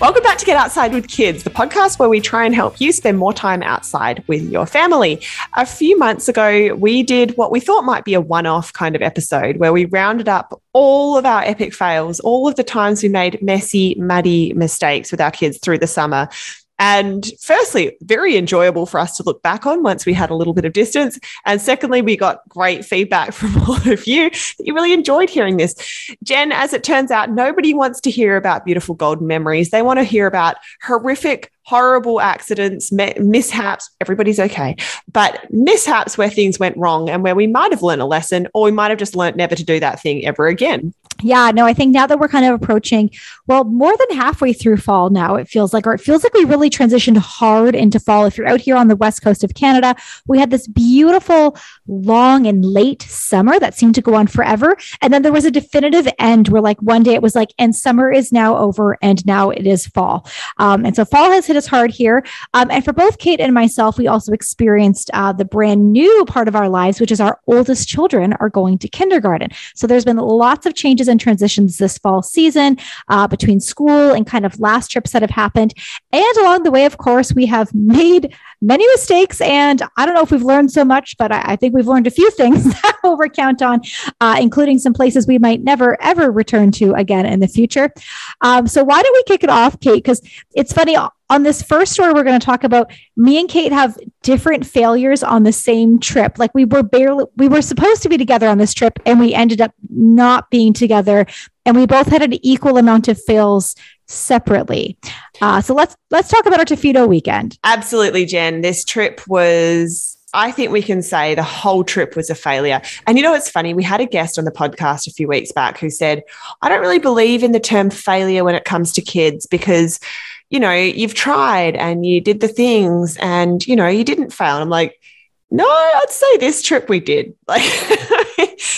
Welcome back to Get Outside with Kids, the podcast where we try and help you spend more time outside with your family. A few months ago, we did what we thought might be a one off kind of episode where we rounded up all of our epic fails, all of the times we made messy, muddy mistakes with our kids through the summer. And firstly, very enjoyable for us to look back on once we had a little bit of distance. And secondly, we got great feedback from all of you that you really enjoyed hearing this. Jen, as it turns out, nobody wants to hear about beautiful golden memories. They want to hear about horrific horrible accidents, mishaps, everybody's okay, but mishaps where things went wrong and where we might have learned a lesson or we might have just learned never to do that thing ever again. Yeah, no, I think now that we're kind of approaching, well, more than halfway through fall now, it feels like, or it feels like we really transitioned hard into fall. If you're out here on the west coast of Canada, we had this beautiful, long and late summer that seemed to go on forever. And then there was a definitive end where, like, one day it was like, and summer is now over and now it is fall. Um, and so fall has hit us hard here. Um, and for both Kate and myself, we also experienced uh, the brand new part of our lives, which is our oldest children are going to kindergarten. So there's been lots of changes and transitions this fall season uh, between school and kind of last trips that have happened. And along the way, of course, we have made many mistakes. And I don't know if we've learned so much, but I, I think we've learned a few things that we'll recount on, uh, including some places we might never, ever return to again in the future. Um, so why don't we kick it off, Kate? Because it's funny on this first story we're going to talk about me and kate have different failures on the same trip like we were barely we were supposed to be together on this trip and we ended up not being together and we both had an equal amount of fails separately uh, so let's let's talk about our tofino weekend absolutely jen this trip was I think we can say the whole trip was a failure. And you know, it's funny. We had a guest on the podcast a few weeks back who said, I don't really believe in the term failure when it comes to kids because you know, you've tried and you did the things and, you know, you didn't fail. And I'm like, no, I'd say this trip we did. Like,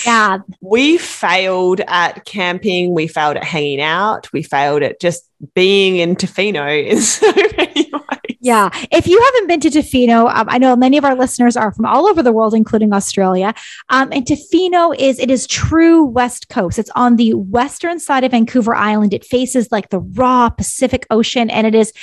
yeah, we failed at camping. We failed at hanging out. We failed at just being in Tofino in so many ways. Yeah. If you haven't been to Tofino, um, I know many of our listeners are from all over the world, including Australia. Um, and Tofino is, it is true West Coast. It's on the western side of Vancouver Island. It faces like the raw Pacific Ocean and it is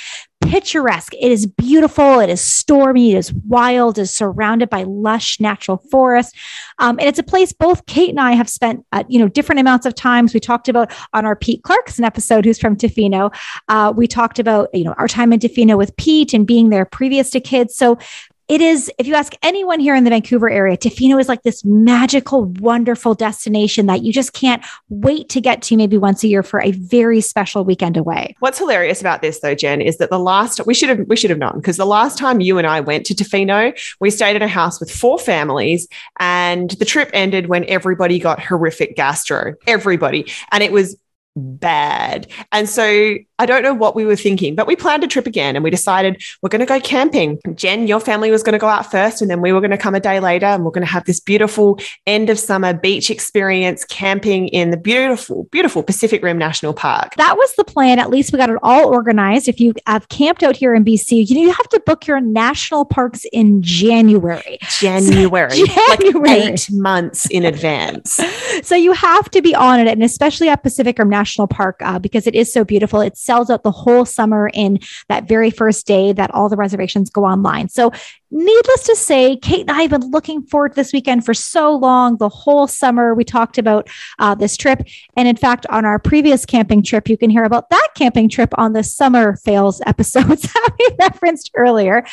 picturesque. It is beautiful. It is stormy. It is wild. It is surrounded by lush natural forest. Um, and it's a place both Kate and I have spent, uh, you know, different amounts of times. We talked about on our Pete Clarkson episode, who's from Tofino. Uh, we talked about, you know, our time in Tofino with Pete and being there previous to kids. So it is, if you ask anyone here in the Vancouver area, Tofino is like this magical, wonderful destination that you just can't wait to get to maybe once a year for a very special weekend away. What's hilarious about this though, Jen, is that the last we should have we should have known because the last time you and I went to Tofino, we stayed in a house with four families and the trip ended when everybody got horrific gastro. Everybody. And it was bad. And so I don't know what we were thinking, but we planned a trip again and we decided we're going to go camping. Jen, your family was going to go out first, and then we were going to come a day later and we're going to have this beautiful end of summer beach experience camping in the beautiful, beautiful Pacific Rim National Park. That was the plan. At least we got it all organized. If you have camped out here in BC, you know, you have to book your national parks in January. January. So, January. Like eight months in advance. so you have to be on it. And especially at Pacific Rim National Park, uh, because it is so beautiful. It sells out the whole summer in that very first day that all the reservations go online. So, needless to say, Kate and I have been looking forward to this weekend for so long. The whole summer, we talked about uh, this trip. And in fact, on our previous camping trip, you can hear about that camping trip on the summer fails episodes that we referenced earlier.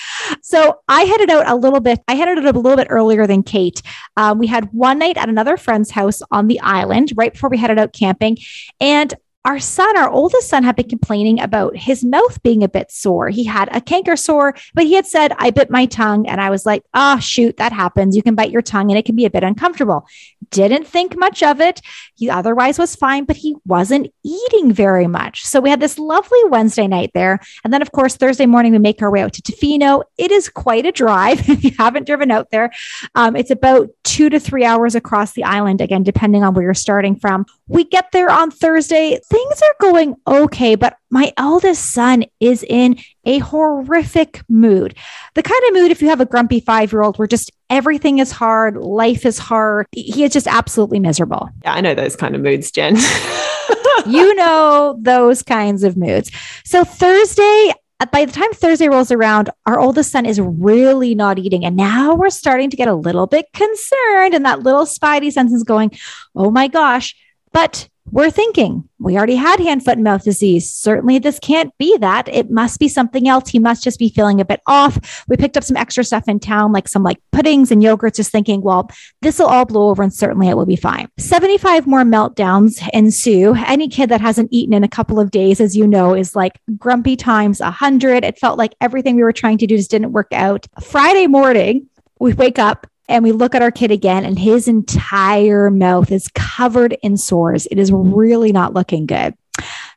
So, I headed out a little bit, I headed out a little bit earlier than Kate. Um, we had one night at another friend's house on the island right before we headed out camping. And our son, our oldest son, had been complaining about his mouth being a bit sore. He had a canker sore, but he had said, I bit my tongue. And I was like, oh, shoot, that happens. You can bite your tongue and it can be a bit uncomfortable. Didn't think much of it. He otherwise was fine, but he wasn't eating very much. So we had this lovely Wednesday night there. And then, of course, Thursday morning, we make our way out to Tofino. It is quite a drive if you haven't driven out there. Um, it's about two to three hours across the island, again, depending on where you're starting from. We get there on Thursday things are going okay, but my eldest son is in a horrific mood. The kind of mood, if you have a grumpy five year old where just everything is hard, life is hard, he is just absolutely miserable. Yeah, I know those kind of moods, Jen. you know those kinds of moods. So Thursday, uh, by the time Thursday rolls around, our oldest son is really not eating. And now we're starting to get a little bit concerned. And that little spidey sense is going, oh my gosh. But we're thinking we already had hand, foot, and mouth disease. Certainly, this can't be that. It must be something else. He must just be feeling a bit off. We picked up some extra stuff in town, like some like puddings and yogurts, just thinking, well, this will all blow over and certainly it will be fine. 75 more meltdowns ensue. Any kid that hasn't eaten in a couple of days, as you know, is like grumpy times 100. It felt like everything we were trying to do just didn't work out. Friday morning, we wake up and we look at our kid again, and his entire mouth is covered in sores. It is really not looking good.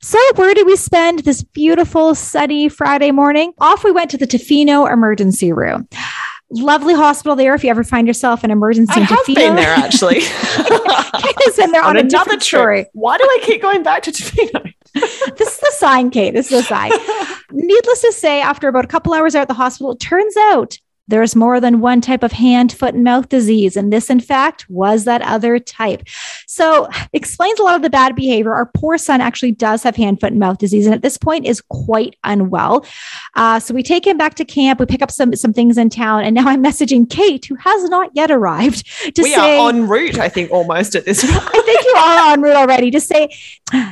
So, where did we spend this beautiful, sunny Friday morning? Off we went to the Tofino emergency room. Lovely hospital there. If you ever find yourself an emergency, I have Tofino. been there actually. Kate has been there on, on another story. Why do I keep going back to Tofino? this is the sign, Kate. This is the sign. Needless to say, after about a couple hours out at the hospital, it turns out there's more than one type of hand, foot, and mouth disease. And this, in fact, was that other type. So explains a lot of the bad behavior. Our poor son actually does have hand, foot, and mouth disease. And at this point is quite unwell. Uh, so we take him back to camp. We pick up some, some things in town. And now I'm messaging Kate, who has not yet arrived. To we say, are en route, I think, almost at this point. I think en route already to say,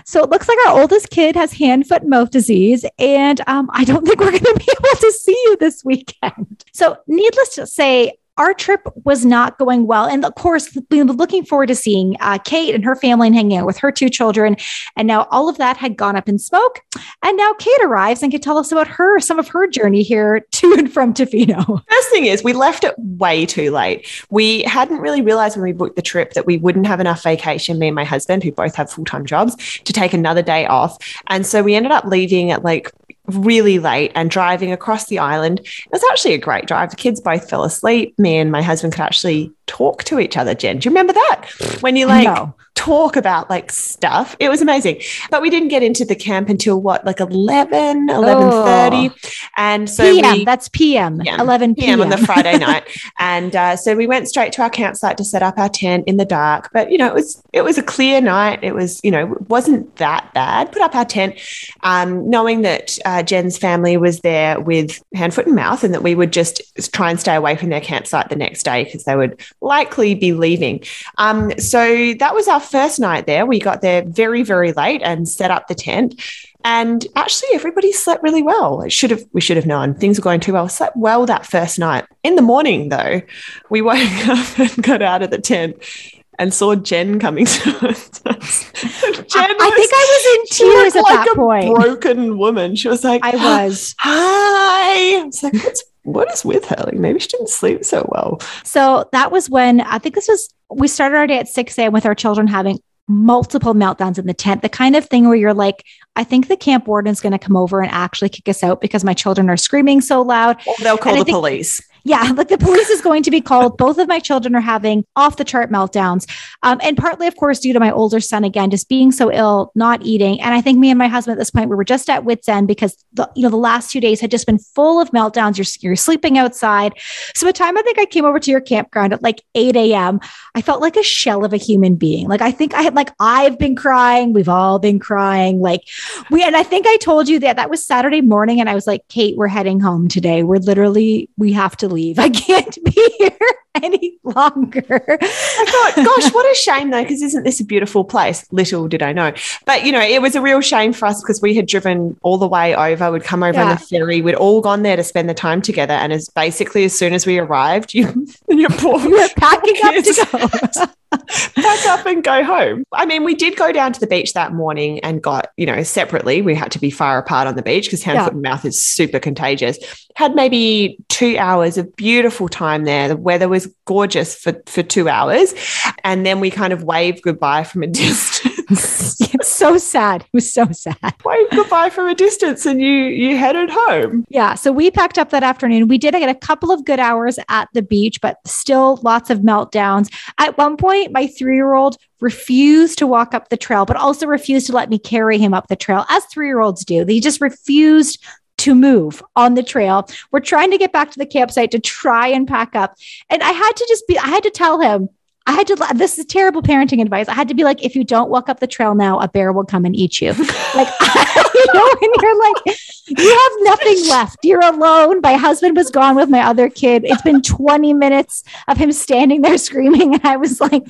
so it looks like our oldest kid has hand, foot, and mouth disease. And um, I don't think we're going to be able to see you this weekend. So needless to say, our trip was not going well. And of course, we were looking forward to seeing uh, Kate and her family and hanging out with her two children. And now all of that had gone up in smoke. And now Kate arrives and can tell us about her, some of her journey here to and from Tofino. First thing is, we left it way too late. We hadn't really realized when we booked the trip that we wouldn't have enough vacation, me and my husband, who both have full time jobs, to take another day off. And so we ended up leaving at like really late and driving across the island. It was actually a great drive. The kids both fell asleep. Me and my husband could actually talk to each other, Jen. Do you remember that? When you like no. Talk about like stuff. It was amazing. But we didn't get into the camp until what, like 11, 11.30. Oh. And so PM, we, that's PM, yeah, 11 PM. on the Friday night. And uh, so we went straight to our campsite to set up our tent in the dark. But, you know, it was, it was a clear night. It was, you know, wasn't that bad. Put up our tent, um, knowing that uh, Jen's family was there with hand, foot and mouth and that we would just try and stay away from their campsite the next day because they would likely be leaving. Um, so that was our first night there. We got there very, very late and set up the tent. And actually, everybody slept really well. It should have we should have known things were going too well. slept well that first night. In the morning, though, we woke up and got out of the tent and saw Jen coming to us. Jen I, I think I was in tears at like that point. Broken woman. She was like, I was. Hi. I was like, what's what is with her? Like maybe she didn't sleep so well. So that was when I think this was we started our day at 6 a.m. with our children having multiple meltdowns in the tent, the kind of thing where you're like, I think the camp warden's going to come over and actually kick us out because my children are screaming so loud. Or they'll call the think, police yeah, like the police is going to be called. Both of my children are having off the chart meltdowns. Um, and partly, of course, due to my older son, again, just being so ill, not eating. And I think me and my husband at this point, we were just at wits end because the, you know, the last two days had just been full of meltdowns. You're, you're sleeping outside. So the time I think I came over to your campground at like 8 a.m., I felt like a shell of a human being. Like I think I had like, I've been crying. We've all been crying. Like we, and I think I told you that that was Saturday morning. And I was like, Kate, we're heading home today. We're literally, we have to leave. I can't be here any longer. I thought, gosh, what a shame though, because isn't this a beautiful place? Little did I know. But you know, it was a real shame for us because we had driven all the way over, we'd come over yeah. on the ferry, we'd all gone there to spend the time together. And as basically as soon as we arrived, you your poor you were packing up to go. pack up and go home. I mean, we did go down to the beach that morning and got, you know, separately. We had to be far apart on the beach because hand, yeah. foot, and mouth is super contagious. Had maybe two hours of beautiful time there. The weather was gorgeous for, for two hours. And then we kind of waved goodbye from a distance. it's so sad. It was so sad. Waved goodbye from a distance and you you headed home. Yeah. So we packed up that afternoon. We did get a couple of good hours at the beach, but still lots of meltdowns. At one point, my three-year-old refused to walk up the trail, but also refused to let me carry him up the trail, as three-year-olds do. They just refused to move on the trail. We're trying to get back to the campsite to try and pack up. And I had to just be, I had to tell him, I had to, this is terrible parenting advice. I had to be like, if you don't walk up the trail now, a bear will come and eat you. like, you know, and you're like, you have nothing left. You're alone. My husband was gone with my other kid. It's been 20 minutes of him standing there screaming. And I was like,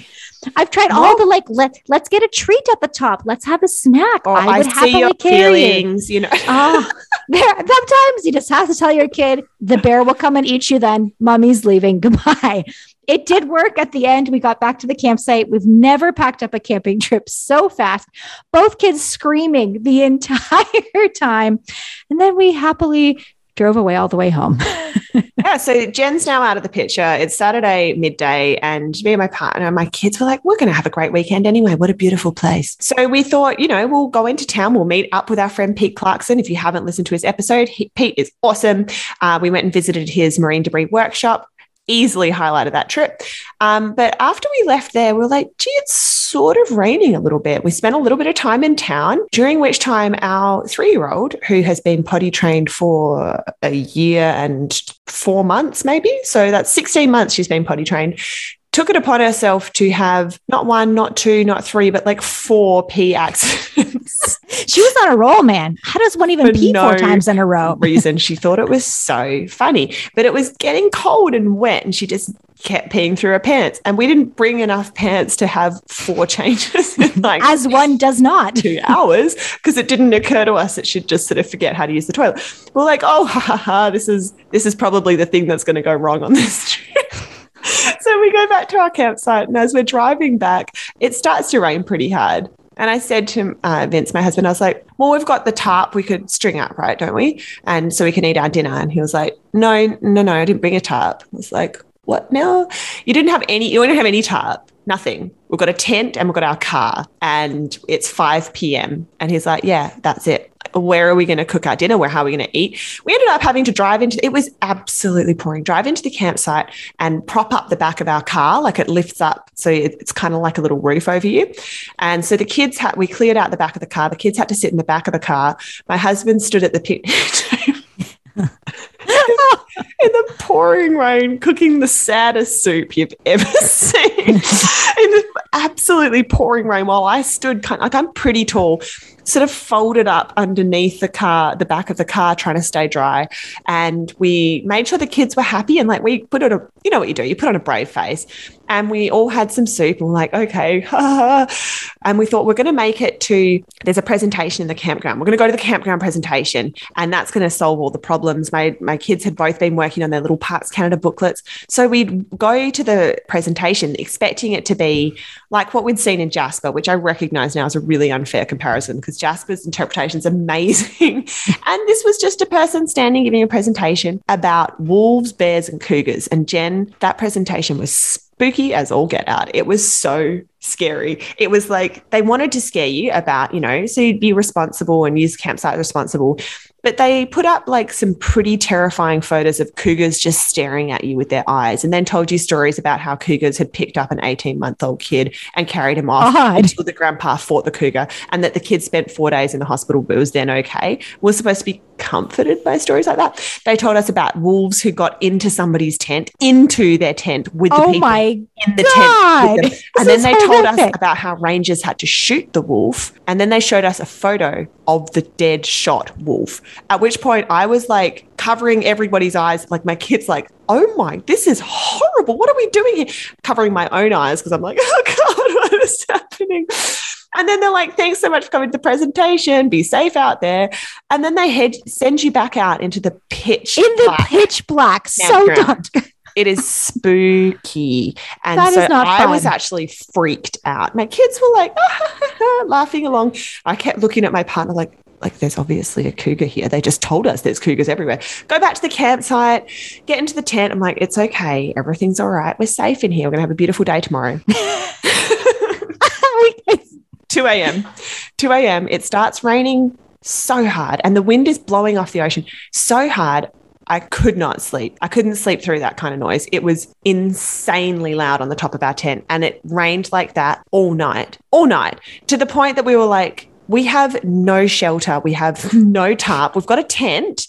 I've tried all the like, let, let's get a treat at the top. Let's have a snack. Oh, I would I happily your carry feelings, you know. oh, there, sometimes you just have to tell your kid the bear will come and eat you then. Mommy's leaving. Goodbye it did work at the end. We got back to the campsite. We've never packed up a camping trip so fast. Both kids screaming the entire time. And then we happily drove away all the way home. yeah. So Jen's now out of the picture. It's Saturday midday, and me and my partner my kids were like, we're going to have a great weekend anyway. What a beautiful place. So we thought, you know, we'll go into town. We'll meet up with our friend Pete Clarkson. If you haven't listened to his episode, he, Pete is awesome. Uh, we went and visited his marine debris workshop easily highlighted that trip. Um, but after we left there, we are like, gee, it's sort of raining a little bit. We spent a little bit of time in town, during which time our three year old, who has been potty trained for a year and four months, maybe. So that's 16 months she's been potty trained took it upon herself to have not one, not two, not three, but like four pee accidents. she was on a roll, man. How does one even For pee no four times in a row? reason she thought it was so funny, but it was getting cold and wet, and she just kept peeing through her pants. And we didn't bring enough pants to have four changes in like as one does not two hours because it didn't occur to us that she'd just sort of forget how to use the toilet. We're like, oh, ha ha ha! This is this is probably the thing that's going to go wrong on this trip. so we go back to our campsite, and as we're driving back, it starts to rain pretty hard. And I said to uh, Vince, my husband, I was like, well, we've got the tarp we could string up, right? Don't we? And so we can eat our dinner. And he was like, no, no, no, I didn't bring a tarp. I was like, what now? You didn't have any, you don't have any tarp, nothing. We've got a tent and we've got our car and it's 5 p.m. And he's like, yeah, that's it where are we going to cook our dinner? Where how are we going to eat? We ended up having to drive into it was absolutely pouring. Drive into the campsite and prop up the back of our car, like it lifts up, so it's kind of like a little roof over you. And so the kids had we cleared out the back of the car. The kids had to sit in the back of the car. My husband stood at the table. in the pouring rain, cooking the saddest soup you've ever seen in the absolutely pouring rain while I stood kind of, like I'm pretty tall sort of folded up underneath the car, the back of the car, trying to stay dry. And we made sure the kids were happy. And like we put on a, you know what you do, you put on a brave face. And we all had some soup and we're like, okay. and we thought we're going to make it to, there's a presentation in the campground. We're going to go to the campground presentation and that's going to solve all the problems. My, my kids had both been working on their little Parks Canada booklets. So we'd go to the presentation expecting it to be like what we'd seen in Jasper, which I recognize now is a really unfair comparison because Jasper's interpretation is amazing. and this was just a person standing giving a presentation about wolves, bears, and cougars. And Jen, that presentation was spooky as all get out. It was so scary. It was like they wanted to scare you about, you know, so you'd be responsible and use campsite responsible. But they put up like some pretty terrifying photos of cougars just staring at you with their eyes and then told you stories about how cougars had picked up an 18 month old kid and carried him off God. until the grandpa fought the cougar and that the kid spent four days in the hospital but was then okay. We're supposed to be comforted by stories like that. They told us about wolves who got into somebody's tent, into their tent with the oh people in the God. tent. And then they told us about how rangers had to shoot the wolf. And then they showed us a photo of the dead shot wolf. At which point I was like covering everybody's eyes. Like my kids, like, oh my, this is horrible. What are we doing here? Covering my own eyes because I'm like, oh God, what is happening? And then they're like, thanks so much for coming to the presentation. Be safe out there. And then they head send you back out into the pitch in the pitch black. So dark. It is spooky. And that so I fun. was actually freaked out. My kids were like laughing along. I kept looking at my partner like, like there's obviously a cougar here. They just told us there's cougars everywhere. Go back to the campsite, get into the tent. I'm like, it's okay. Everything's all right. We're safe in here. We're going to have a beautiful day tomorrow. 2 a.m. 2 a.m. It starts raining so hard and the wind is blowing off the ocean so hard. I could not sleep. I couldn't sleep through that kind of noise. It was insanely loud on the top of our tent and it rained like that all night, all night to the point that we were like, we have no shelter. We have no tarp. We've got a tent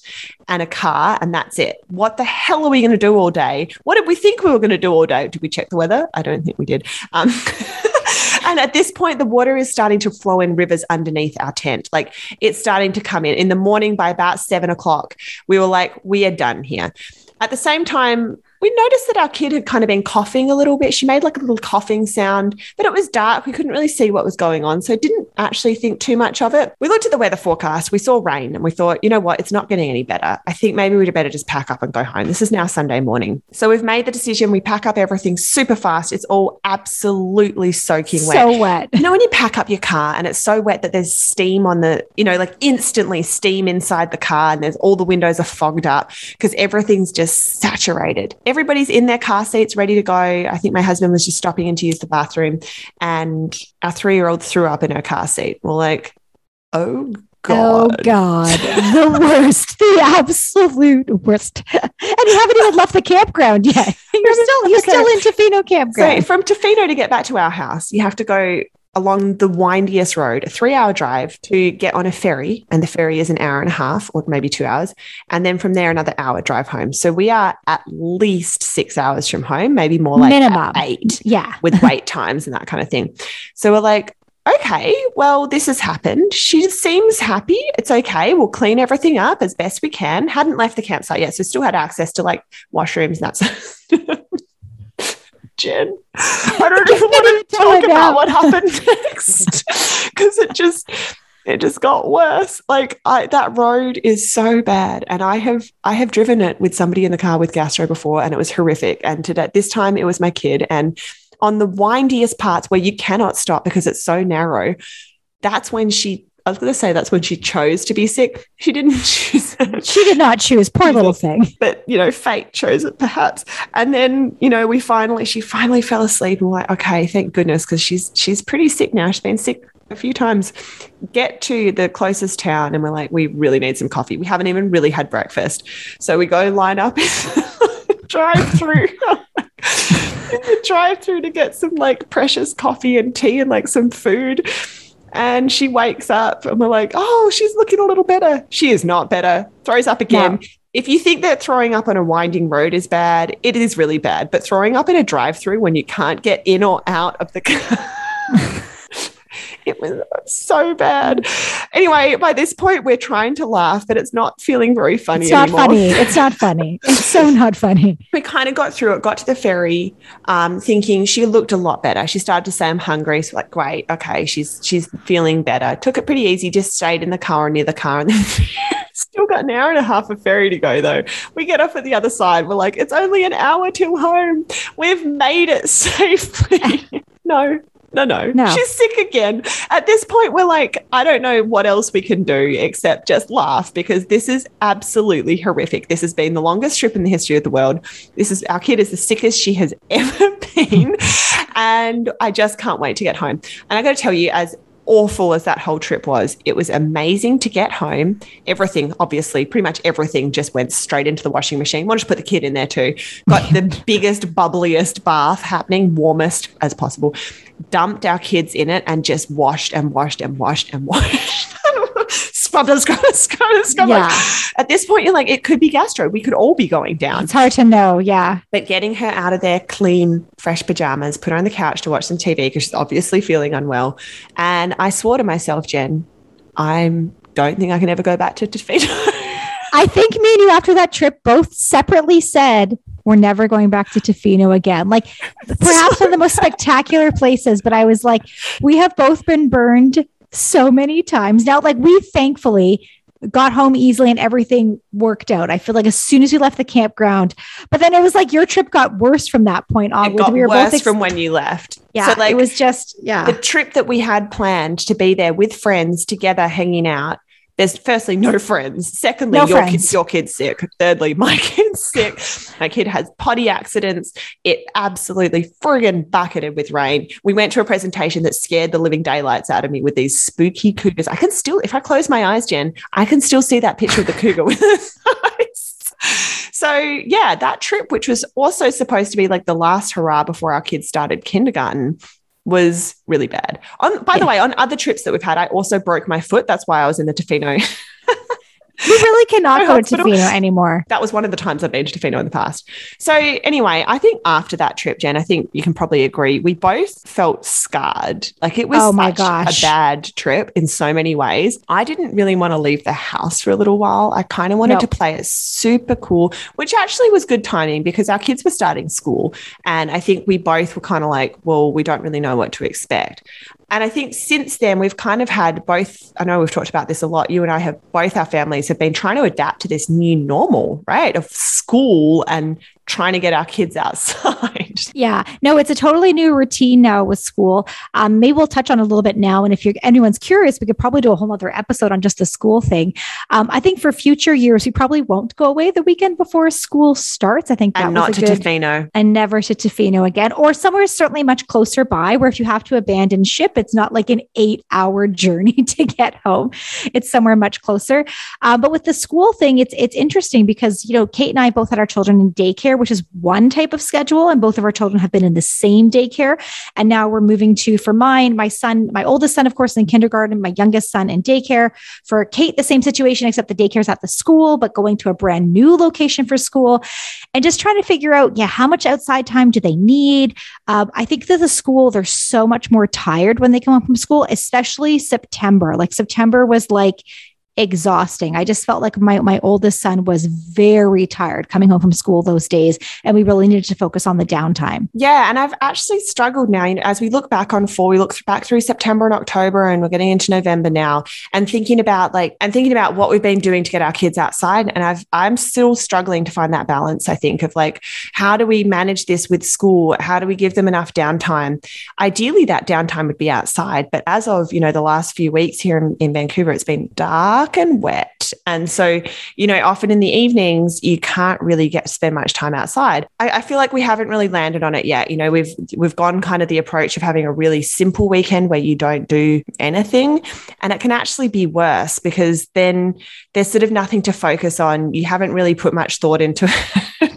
and a car, and that's it. What the hell are we going to do all day? What did we think we were going to do all day? Did we check the weather? I don't think we did. Um, and at this point, the water is starting to flow in rivers underneath our tent. Like it's starting to come in. In the morning, by about seven o'clock, we were like, we are done here. At the same time, we noticed that our kid had kind of been coughing a little bit. She made like a little coughing sound, but it was dark. We couldn't really see what was going on. So didn't actually think too much of it. We looked at the weather forecast. We saw rain and we thought, you know what? It's not getting any better. I think maybe we'd better just pack up and go home. This is now Sunday morning. So we've made the decision. We pack up everything super fast. It's all absolutely soaking wet. So wet. You know, when you pack up your car and it's so wet that there's steam on the, you know, like instantly steam inside the car and there's all the windows are fogged up because everything's just saturated everybody's in their car seats ready to go. I think my husband was just stopping in to use the bathroom and our three year old threw up in her car seat. We're like, oh God. Oh God, the worst, the absolute worst. And you haven't even left the campground yet. You're still you're still in Tofino campground. So from Tofino to get back to our house, you have to go along the windiest road, a three hour drive to get on a ferry. And the ferry is an hour and a half or maybe two hours. And then from there, another hour drive home. So we are at least six hours from home, maybe more like Minimum. eight yeah. with wait times and that kind of thing. So we're like, okay, well, this has happened. She seems happy. It's okay. We'll clean everything up as best we can. Hadn't left the campsite yet. So still had access to like washrooms and that Jen. I don't even want to talk about what happened next because it just it just got worse. Like I that road is so bad, and I have I have driven it with somebody in the car with gastro before, and it was horrific. And today this time it was my kid, and on the windiest parts where you cannot stop because it's so narrow, that's when she I was going to say that's when she chose to be sick. She didn't choose it. She did not choose. Poor little thing. But, you know, fate chose it perhaps. And then, you know, we finally, she finally fell asleep and we're like, okay, thank goodness, because she's, she's pretty sick now. She's been sick a few times. Get to the closest town and we're like, we really need some coffee. We haven't even really had breakfast. So we go line up, drive through. in the drive through to get some like precious coffee and tea and like some food and she wakes up and we're like, oh, she's looking a little better. She is not better. Throws up again. No. If you think that throwing up on a winding road is bad, it is really bad. But throwing up in a drive through when you can't get in or out of the car. it was so bad. Anyway, by this point, we're trying to laugh, but it's not feeling very funny. It's not anymore. funny. It's not funny. It's so not funny. We kind of got through it, got to the ferry, um, thinking she looked a lot better. She started to say, I'm hungry. So like, great, okay, she's she's feeling better. Took it pretty easy, just stayed in the car or near the car and then Still got an hour and a half of ferry to go though. We get off at the other side. We're like, it's only an hour till home. We've made it safely. no, no, no, no. She's sick again. At this point, we're like, I don't know what else we can do except just laugh because this is absolutely horrific. This has been the longest trip in the history of the world. This is our kid is the sickest she has ever been. and I just can't wait to get home. And I got to tell you, as awful as that whole trip was, it was amazing to get home. Everything, obviously, pretty much everything just went straight into the washing machine. Wanted to put the kid in there too. Got the biggest, bubbliest bath happening, warmest as possible. Dumped our kids in it and just washed and washed and washed and washed. Scrub, scrub, scrub, scrub. Yeah. Like, at this point, you're like, it could be gastro. We could all be going down. It's hard to know. Yeah. But getting her out of there clean, fresh pajamas, put her on the couch to watch some TV because she's obviously feeling unwell. And I swore to myself, Jen, I don't think I can ever go back to Tofino. I think me and you after that trip both separately said we're never going back to Tofino again. Like perhaps one of the most spectacular places, but I was like, we have both been burned so many times. Now, like we thankfully got home easily and everything worked out. I feel like as soon as we left the campground, but then it was like your trip got worse from that point on. It got we were worse both ex- from when you left. Yeah, so like it was just yeah. The trip that we had planned to be there with friends together, hanging out there's firstly no friends. Secondly, no your, friends. Kid, your kid's sick. Thirdly, my kid's sick. My kid has potty accidents. It absolutely friggin' bucketed with rain. We went to a presentation that scared the living daylights out of me with these spooky cougars. I can still, if I close my eyes, Jen, I can still see that picture of the cougar with his eyes. So, yeah, that trip, which was also supposed to be like the last hurrah before our kids started kindergarten, was really bad. On by yeah. the way, on other trips that we've had, I also broke my foot. That's why I was in the Tofino We really cannot go to Tofino anymore. That was one of the times I've been to Tofino in the past. So anyway, I think after that trip, Jen, I think you can probably agree, we both felt scarred. Like it was oh my gosh. a bad trip in so many ways. I didn't really want to leave the house for a little while. I kind of wanted nope. to play it super cool, which actually was good timing because our kids were starting school. And I think we both were kind of like, well, we don't really know what to expect. And I think since then, we've kind of had both. I know we've talked about this a lot. You and I have both our families have been trying to adapt to this new normal, right? Of school and trying to get our kids outside. Yeah, no, it's a totally new routine now with school. Um, maybe we'll touch on a little bit now. And if you're anyone's curious, we could probably do a whole other episode on just the school thing. Um, I think for future years, we probably won't go away the weekend before school starts. I think that and not to good, Tofino and never to Tofino again, or somewhere certainly much closer by, where if you have to abandon ship, it's not like an eight-hour journey to get home. It's somewhere much closer. Uh, but with the school thing, it's it's interesting because you know Kate and I both had our children in daycare which is one type of schedule. And both of our children have been in the same daycare. And now we're moving to, for mine, my son, my oldest son, of course, in kindergarten, my youngest son in daycare. For Kate, the same situation, except the daycare's at the school, but going to a brand new location for school. And just trying to figure out, yeah, how much outside time do they need? Um, I think that the school, they're so much more tired when they come home from school, especially September. Like September was like, exhausting. I just felt like my my oldest son was very tired coming home from school those days and we really needed to focus on the downtime. Yeah, and I've actually struggled now you know, as we look back on fall we look back through September and October and we're getting into November now and thinking about like and thinking about what we've been doing to get our kids outside and I've I'm still struggling to find that balance I think of like how do we manage this with school? How do we give them enough downtime? Ideally that downtime would be outside, but as of, you know, the last few weeks here in, in Vancouver it's been dark and wet. And so, you know, often in the evenings, you can't really get spend much time outside. I, I, feel like we haven't really landed on it yet. You know, we've we've gone kind of the approach of having a really simple weekend where you don't do anything. And it can actually be worse because then there's sort of nothing to focus on. You haven't really put much thought into.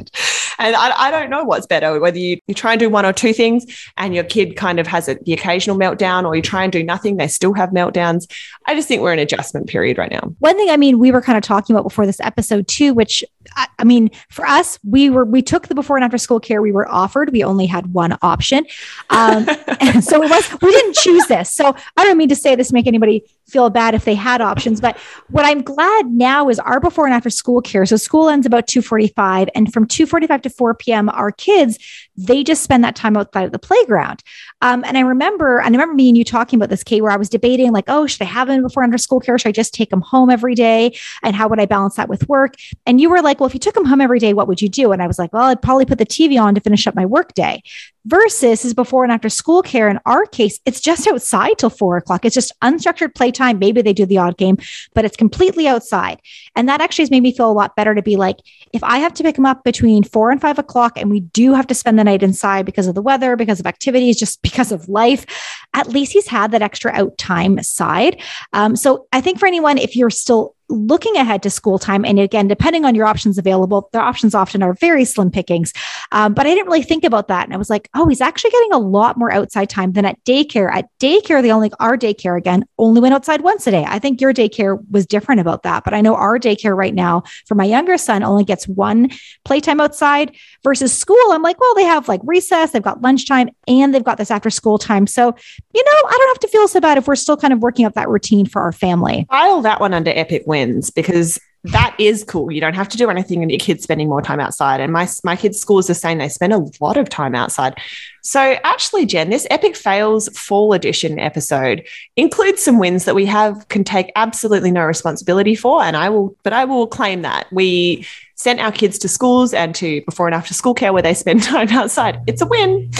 And I, I don't know what's better, whether you, you try and do one or two things and your kid kind of has a, the occasional meltdown, or you try and do nothing, they still have meltdowns. I just think we're in adjustment period right now. One thing, I mean, we were kind of talking about before this episode too, which I, I mean, for us, we were, we took the before and after school care we were offered. We only had one option. Um, and so it was, we didn't choose this. So I don't mean to say this make anybody feel bad if they had options, but what I'm glad now is our before and after school care. So school ends about 245 and from 245 to 4 p.m., our kids, they just spend that time outside of the playground. Um, and I remember, I remember me and you talking about this, Kate, where I was debating, like, oh, should I have them before under school care? Should I just take them home every day? And how would I balance that with work? And you were like, well, if you took them home every day, what would you do? And I was like, well, I'd probably put the TV on to finish up my work day versus is before and after school care. In our case, it's just outside till four o'clock. It's just unstructured playtime. Maybe they do the odd game, but it's completely outside. And that actually has made me feel a lot better to be like, if I have to pick them up between four and five o'clock and we do have to spend the night inside because of the weather, because of activities, just because of life, at least he's had that extra out time aside. Um, so I think for anyone, if you're still looking ahead to school time, and again, depending on your options available, the options often are very slim pickings. Um, but I didn't really think about that. And I was like, oh, he's actually getting a lot more outside time than at daycare. At daycare, they only, our daycare again, only went outside once a day. I think your daycare was different about that. But I know our daycare right now for my younger son only gets one playtime outside versus school. I'm like, well, they have like recess, they've got lunchtime, and they've got this after school time. So, you know, I don't have to feel so bad if we're still kind of working out that routine for our family. File that one under epic wins because that is cool. You don't have to do anything and your kids spending more time outside. And my, my kids' schools are saying they spend a lot of time outside. So actually, Jen, this Epic Fails Fall Edition episode includes some wins that we have can take absolutely no responsibility for. And I will, but I will claim that. We sent our kids to schools and to before and after school care where they spend time outside. It's a win.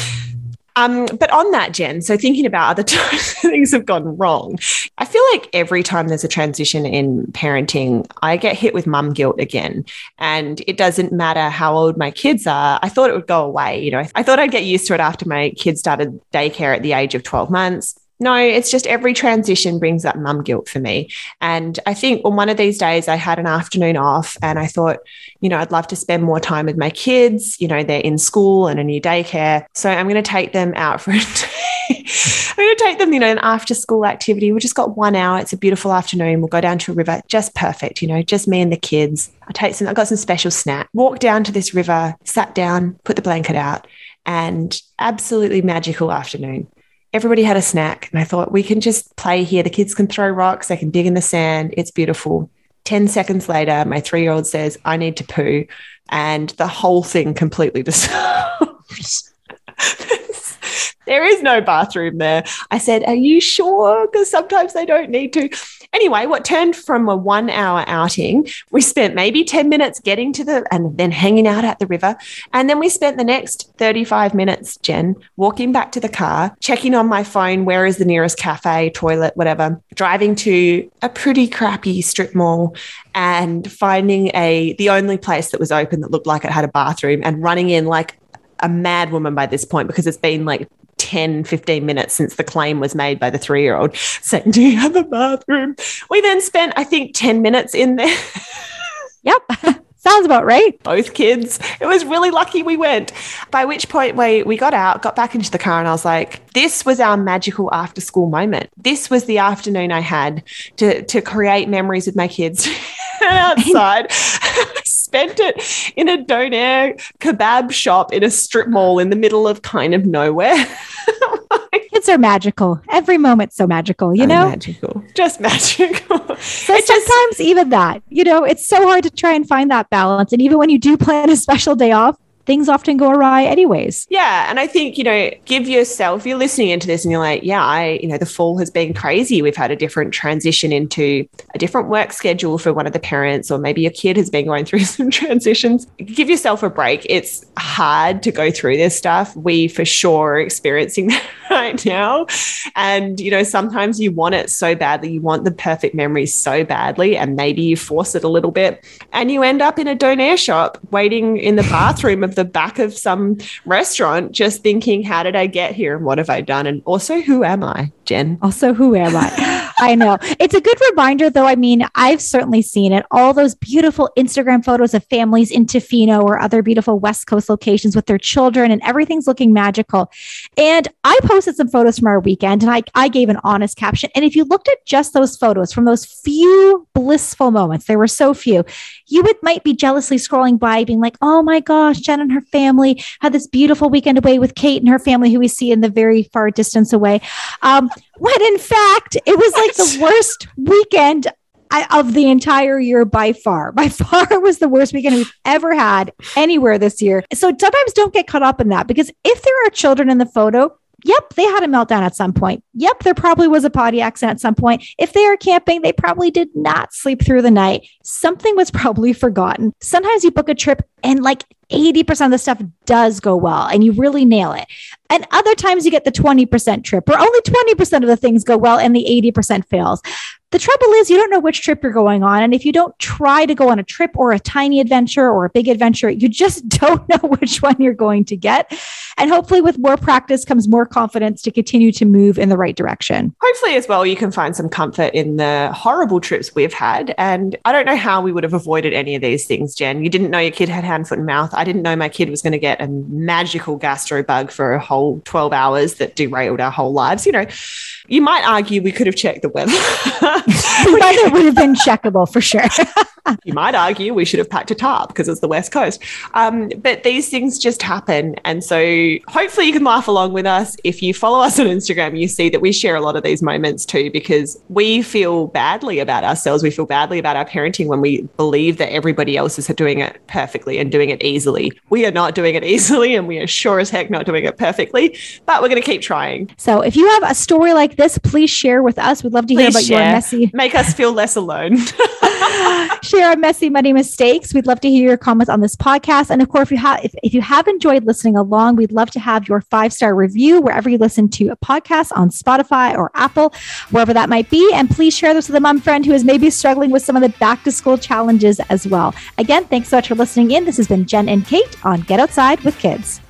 Um, but on that, Jen, so thinking about other times things have gone wrong, I feel like every time there's a transition in parenting, I get hit with mum guilt again. And it doesn't matter how old my kids are. I thought it would go away. You know, I thought I'd get used to it after my kids started daycare at the age of 12 months. No, it's just every transition brings up mum guilt for me. And I think on one of these days, I had an afternoon off and I thought, you know, I'd love to spend more time with my kids. You know, they're in school and a new daycare. So I'm going to take them out for I'm going to take them, you know, an after school activity. We just got one hour. It's a beautiful afternoon. We'll go down to a river. Just perfect, you know, just me and the kids. I take some, I got some special snack. Walk down to this river, sat down, put the blanket out, and absolutely magical afternoon. Everybody had a snack, and I thought we can just play here. The kids can throw rocks, they can dig in the sand. It's beautiful. 10 seconds later, my three year old says, I need to poo. And the whole thing completely dissolves. There is no bathroom there. I said, Are you sure? Because sometimes they don't need to. Anyway, what turned from a one hour outing, we spent maybe 10 minutes getting to the and then hanging out at the river. And then we spent the next 35 minutes, Jen, walking back to the car, checking on my phone, where is the nearest cafe, toilet, whatever, driving to a pretty crappy strip mall and finding a the only place that was open that looked like it had a bathroom and running in like a mad woman by this point because it's been like 10, 15 minutes since the claim was made by the three year old saying, Do you have a bathroom? We then spent, I think, 10 minutes in there. yep. Sounds about right. Both kids. It was really lucky we went. By which point we, we got out, got back into the car, and I was like, this was our magical after school moment. This was the afternoon I had to, to create memories with my kids outside. spent it in a donair kebab shop in a strip mall in the middle of kind of nowhere. Kids are magical. Every moment's so magical, you know? Magical. Just magical. So it's sometimes just, even that, you know, it's so hard to try and find that balance. And even when you do plan a special day off, things often go awry anyways. Yeah. And I think, you know, give yourself, you're listening into this and you're like, yeah, I, you know, the fall has been crazy. We've had a different transition into a different work schedule for one of the parents, or maybe your kid has been going through some transitions. Give yourself a break. It's hard to go through this stuff. We for sure are experiencing that right now. And, you know, sometimes you want it so badly. You want the perfect memories so badly. And maybe you force it a little bit and you end up in a donair shop waiting in the bathroom of the back of some restaurant, just thinking, how did I get here and what have I done? And also, who am I, Also, who am I? I know. It's a good reminder, though. I mean, I've certainly seen it. All those beautiful Instagram photos of families in Tofino or other beautiful West Coast locations with their children, and everything's looking magical. And I posted some photos from our weekend and I, I gave an honest caption. And if you looked at just those photos from those few blissful moments, there were so few, you would might be jealously scrolling by, being like, oh my gosh, Jen and her family had this beautiful weekend away with Kate and her family, who we see in the very far distance away. Um, when in fact, it was like the worst weekend of the entire year by far. By far, was the worst weekend we've ever had anywhere this year. So sometimes don't get caught up in that because if there are children in the photo, Yep, they had a meltdown at some point. Yep, there probably was a potty accident at some point. If they are camping, they probably did not sleep through the night. Something was probably forgotten. Sometimes you book a trip and like 80% of the stuff does go well and you really nail it. And other times you get the 20% trip where only 20% of the things go well and the 80% fails. The trouble is, you don't know which trip you're going on. And if you don't try to go on a trip or a tiny adventure or a big adventure, you just don't know which one you're going to get. And hopefully, with more practice comes more confidence to continue to move in the right direction. Hopefully, as well, you can find some comfort in the horrible trips we've had. And I don't know how we would have avoided any of these things, Jen. You didn't know your kid had hand, foot, and mouth. I didn't know my kid was going to get a magical gastro bug for a whole 12 hours that derailed our whole lives. You know, you might argue we could have checked the weather. weather would have been checkable for sure. you might argue we should have packed a tarp because it's the West Coast. Um, but these things just happen. And so hopefully you can laugh along with us. If you follow us on Instagram, you see that we share a lot of these moments too, because we feel badly about ourselves. We feel badly about our parenting when we believe that everybody else is doing it perfectly and doing it easily. We are not doing it easily, and we are sure as heck not doing it perfectly, but we're going to keep trying. So if you have a story like this, please share with us. We'd love to hear about share. your messy. Make us feel less alone. share our messy money mistakes. We'd love to hear your comments on this podcast. And of course, if you have if, if you have enjoyed listening along, we'd love to have your five star review wherever you listen to a podcast on Spotify or Apple, wherever that might be. And please share this with a mom friend who is maybe struggling with some of the back to school challenges as well. Again, thanks so much for listening in. This has been Jen and Kate on Get Outside with Kids.